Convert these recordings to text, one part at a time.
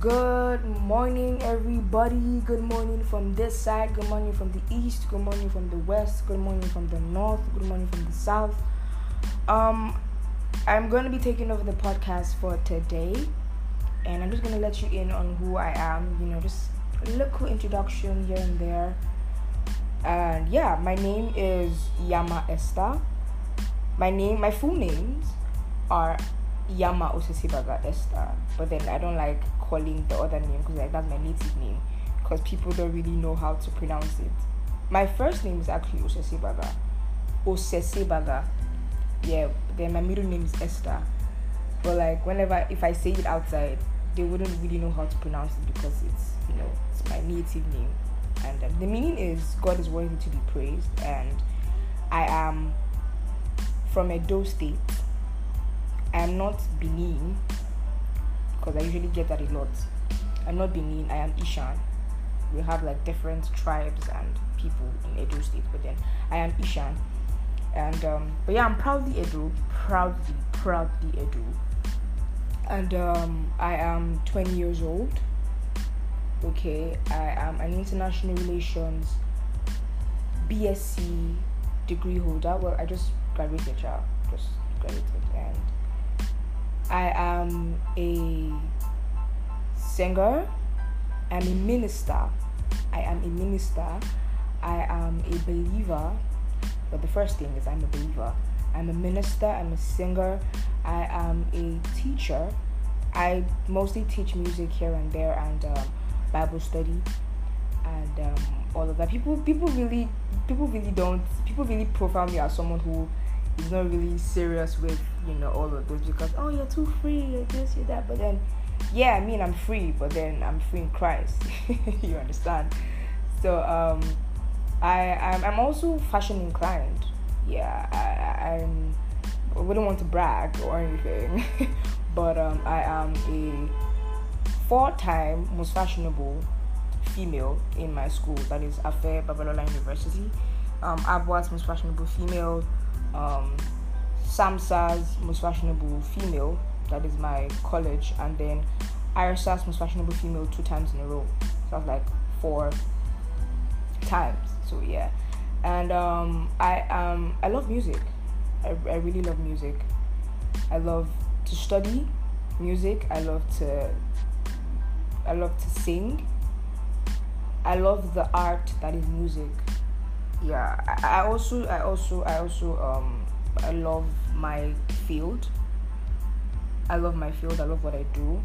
Good morning, everybody. Good morning from this side. Good morning from the east. Good morning from the west. Good morning from the north. Good morning from the south. Um, I'm going to be taking over the podcast for today, and I'm just going to let you in on who I am. You know, just a little introduction here and there. And yeah, my name is Iyamah Esther. My name, my full names are Iyamah Osisibaga Esther, but then I don't like calling the other name because like that's my native name because people don't really know how to pronounce it. My first name is actually Osisibaga. Osesibaga. Yeah, then my middle name is Esther. But like whenever if I say it outside, they wouldn't really know how to pronounce it because it's you know it's my native name, and um, the meaning is God is worthy to be praised, and I am from a Edo State am not Benin because I usually get that a lot. I'm not Benin, I am Ishan. We have like different tribes and people in Edo State, but then I am Ishan. And um, but yeah, I'm proudly Edo, proudly, proudly Edo. And um, I am 20 years old. Okay, I am an international relations BSc degree holder. Well, I just graduated, child. Just graduated, and I am a singer. I'm a minister. I am a minister. I am a believer. But the first thing is, I'm a believer. I'm a minister. I'm a singer. I am a teacher. I mostly teach music here and there and um, Bible study and um, all of that. People, people really, people really don't. People really profile me as someone who is not really serious with you know all of those because oh you're too free you're this you're that. But then yeah i mean i'm free but then i'm free in christ. You understand? So um i i'm, I'm also fashion inclined. Yeah I, i'm i wouldn't want to brag or anything. But um i am a four-time most fashionable female in my school. That is Afe Babalola University. Um Abwa's most fashionable female um, SAMHSA's most fashionable female, that is my college, and then IRSA's most fashionable female two times in a row. So was like four times. So yeah, and um, I um I love music. I, I really love music. I love to study music. I love to I love to sing. I love the art that is music yeah I, I also i also i also um i love my field. I love my field i love what i do.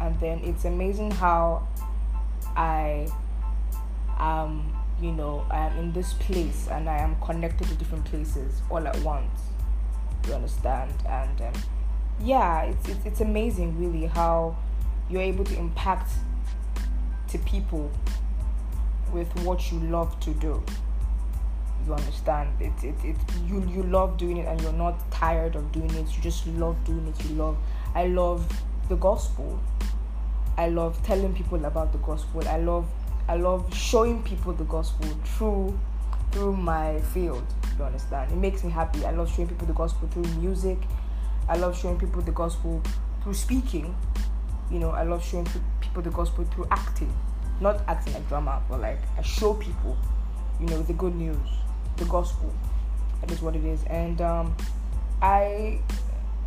And then it's amazing how i um you know i am in this place and i am connected to different places all at once. You understand? And um, yeah it's, it's it's amazing really how you're able to impact to people with what you love to do you understand. It, you you love doing it and you're not tired of doing it. You just love doing it. You love i love the gospel. I love telling people about the gospel. I love i love showing people the gospel through through my field. You understand? It makes me happy. I love showing people the gospel through music. I love showing people the gospel through speaking. You know i love showing people the gospel through acting. Not acting like drama but like i show people you know the good news the gospel. That is what it is. And um, I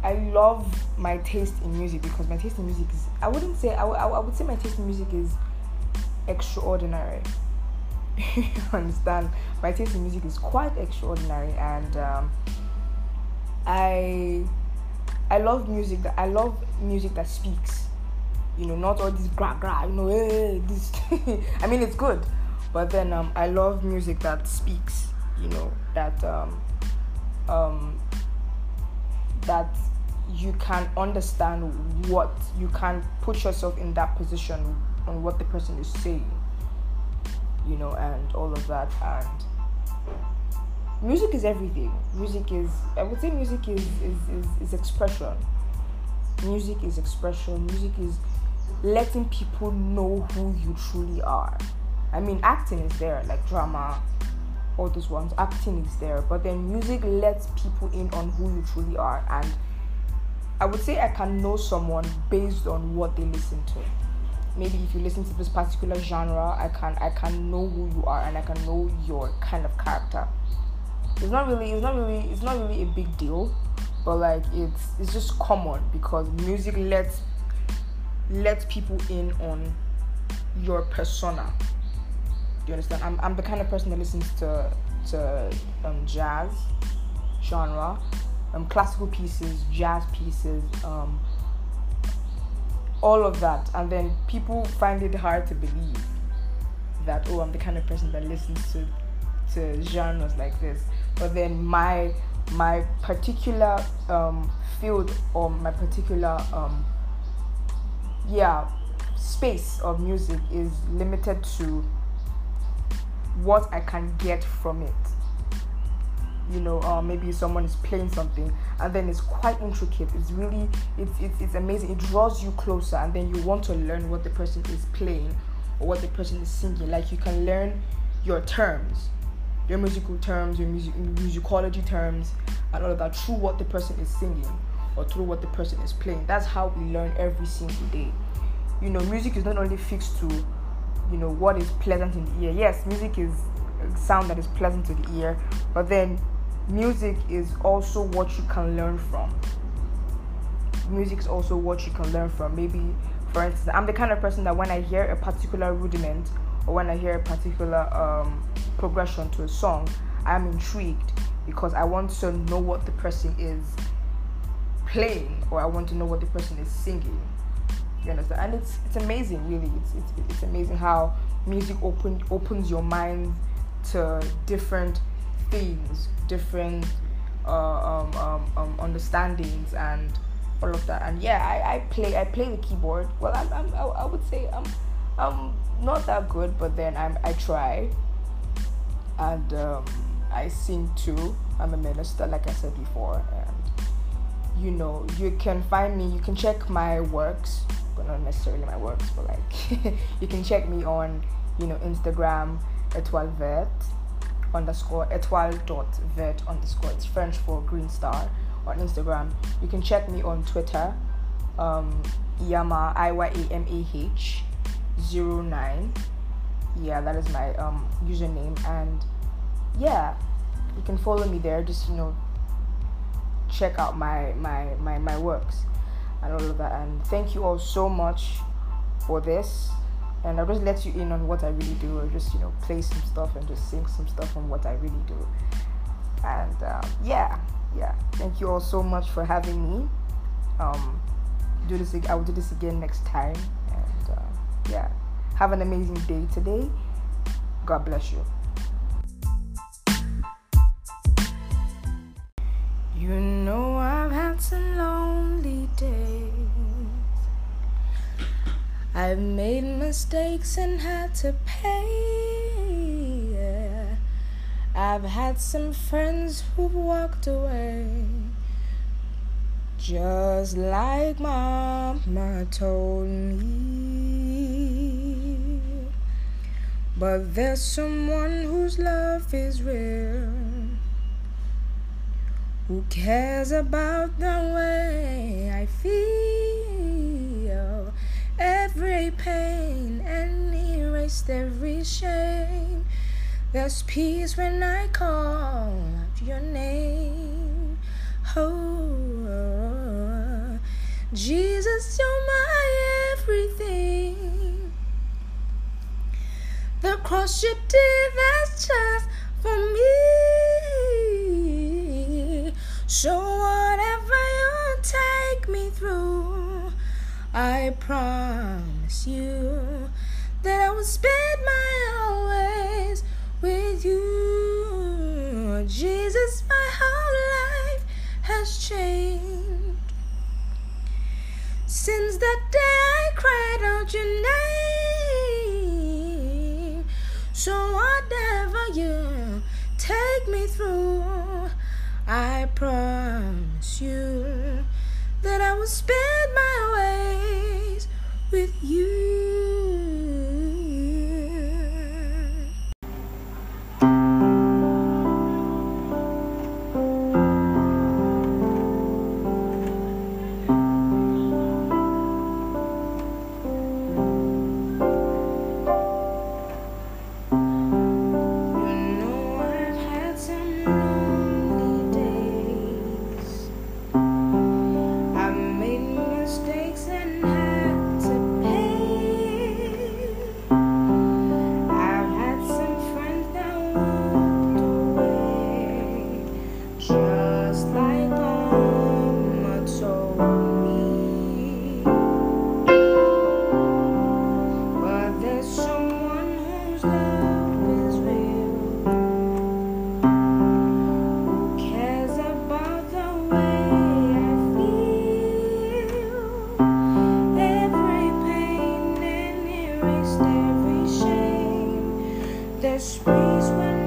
I love my taste in music because my taste in music is I wouldn't say I, I would say my taste in music is extraordinary. you understand? My taste in music is quite extraordinary, and um, I I love music that I love music that speaks. You know, not all this gra gra. You know, hey, this. I mean, it's good, but then um, I love music that speaks you know that um, um, that you can understand what you can put yourself in that position on what the person is saying you know and all of that. And music is everything. Music is i would say music is is, is, is expression. Music is expression. Music is letting people know who you truly are. I mean acting is there like drama all those ones. Acting is there, but then music lets people in on who you truly are. And I would say I can know someone based on what they listen to. maybe if you listen to this particular genre, I can I can know who you are and I can know your kind of character. It's not really it's not really it's not really a big deal, but like it's it's just common because music lets lets people in on your persona. Do you understand? I'm I'm the kind of person that listens to to um, jazz genre, um, classical pieces, jazz pieces, um, all of that, and then people find it hard to believe that oh, I'm the kind of person that listens to to genres like this. But then my my particular um, field or my particular um, yeah space of music is limited to what I can get from it. You know, uh, maybe someone is playing something and then it's quite intricate. It's really, it's, it's, it's amazing. It draws you closer and then you want to learn what the person is playing or what the person is singing. Like you can learn your terms, your musical terms, your music, musicology terms, and all of that through what the person is singing or through what the person is playing. That's how we learn every single day. You know, music is not only fixed to you know what is pleasant in the ear. Yes music is sound that is pleasant to the ear but then music is also what you can learn from. Music is also what you can learn from. Maybe for instance i'm the kind of person that when i hear a particular rudiment or when i hear a particular um, progression to a song i'm intrigued because i want to know what the person is playing or i want to know what the person is singing you understand? And it's it's amazing, really. It's it's, it's amazing how music open opens your mind to different things, different uh, um, um, um, understandings, and all of that. And yeah, I, I play I play the keyboard. Well, I'm, I'm I, would say I'm I'm not that good, but then I'm I try. And um, I sing too. I'm a minister, like I said before, and you know you can find me. You can check my works but not necessarily my works. But like, you can check me on, you know, Instagram, Etoile Vert underscore Etoile dot Vert underscore. It's French for green star on Instagram. You can check me on Twitter, um, Iyamah I Y A M A H zero nine. Yeah, that is my um username, and yeah, you can follow me there. Just you know, check out my my my my works and all of that. And thank you all so much for this. And I'll just let you in on what I really do, or just you know play some stuff and just sing some stuff on what I really do. And um, yeah, yeah. Thank you all so much for having me. Um, do this. I will do this again next time. And uh, yeah, have an amazing day today. God bless you. You know I've had some lonely days. I've made mistakes and had to pay. Yeah. I've had some friends who've walked away. Just like mama told me. But there's someone whose love is real who cares about the way I feel? Every pain and erased every shame. There's peace when I call out your name. Oh, Jesus, you're my everything. The cross you did, that's just I promise you that I will spend my always with you. Jesus, my whole life has changed. Since that day I cried out your name. So, whatever you take me through, I promise you that I will spend my ways with you. There's space when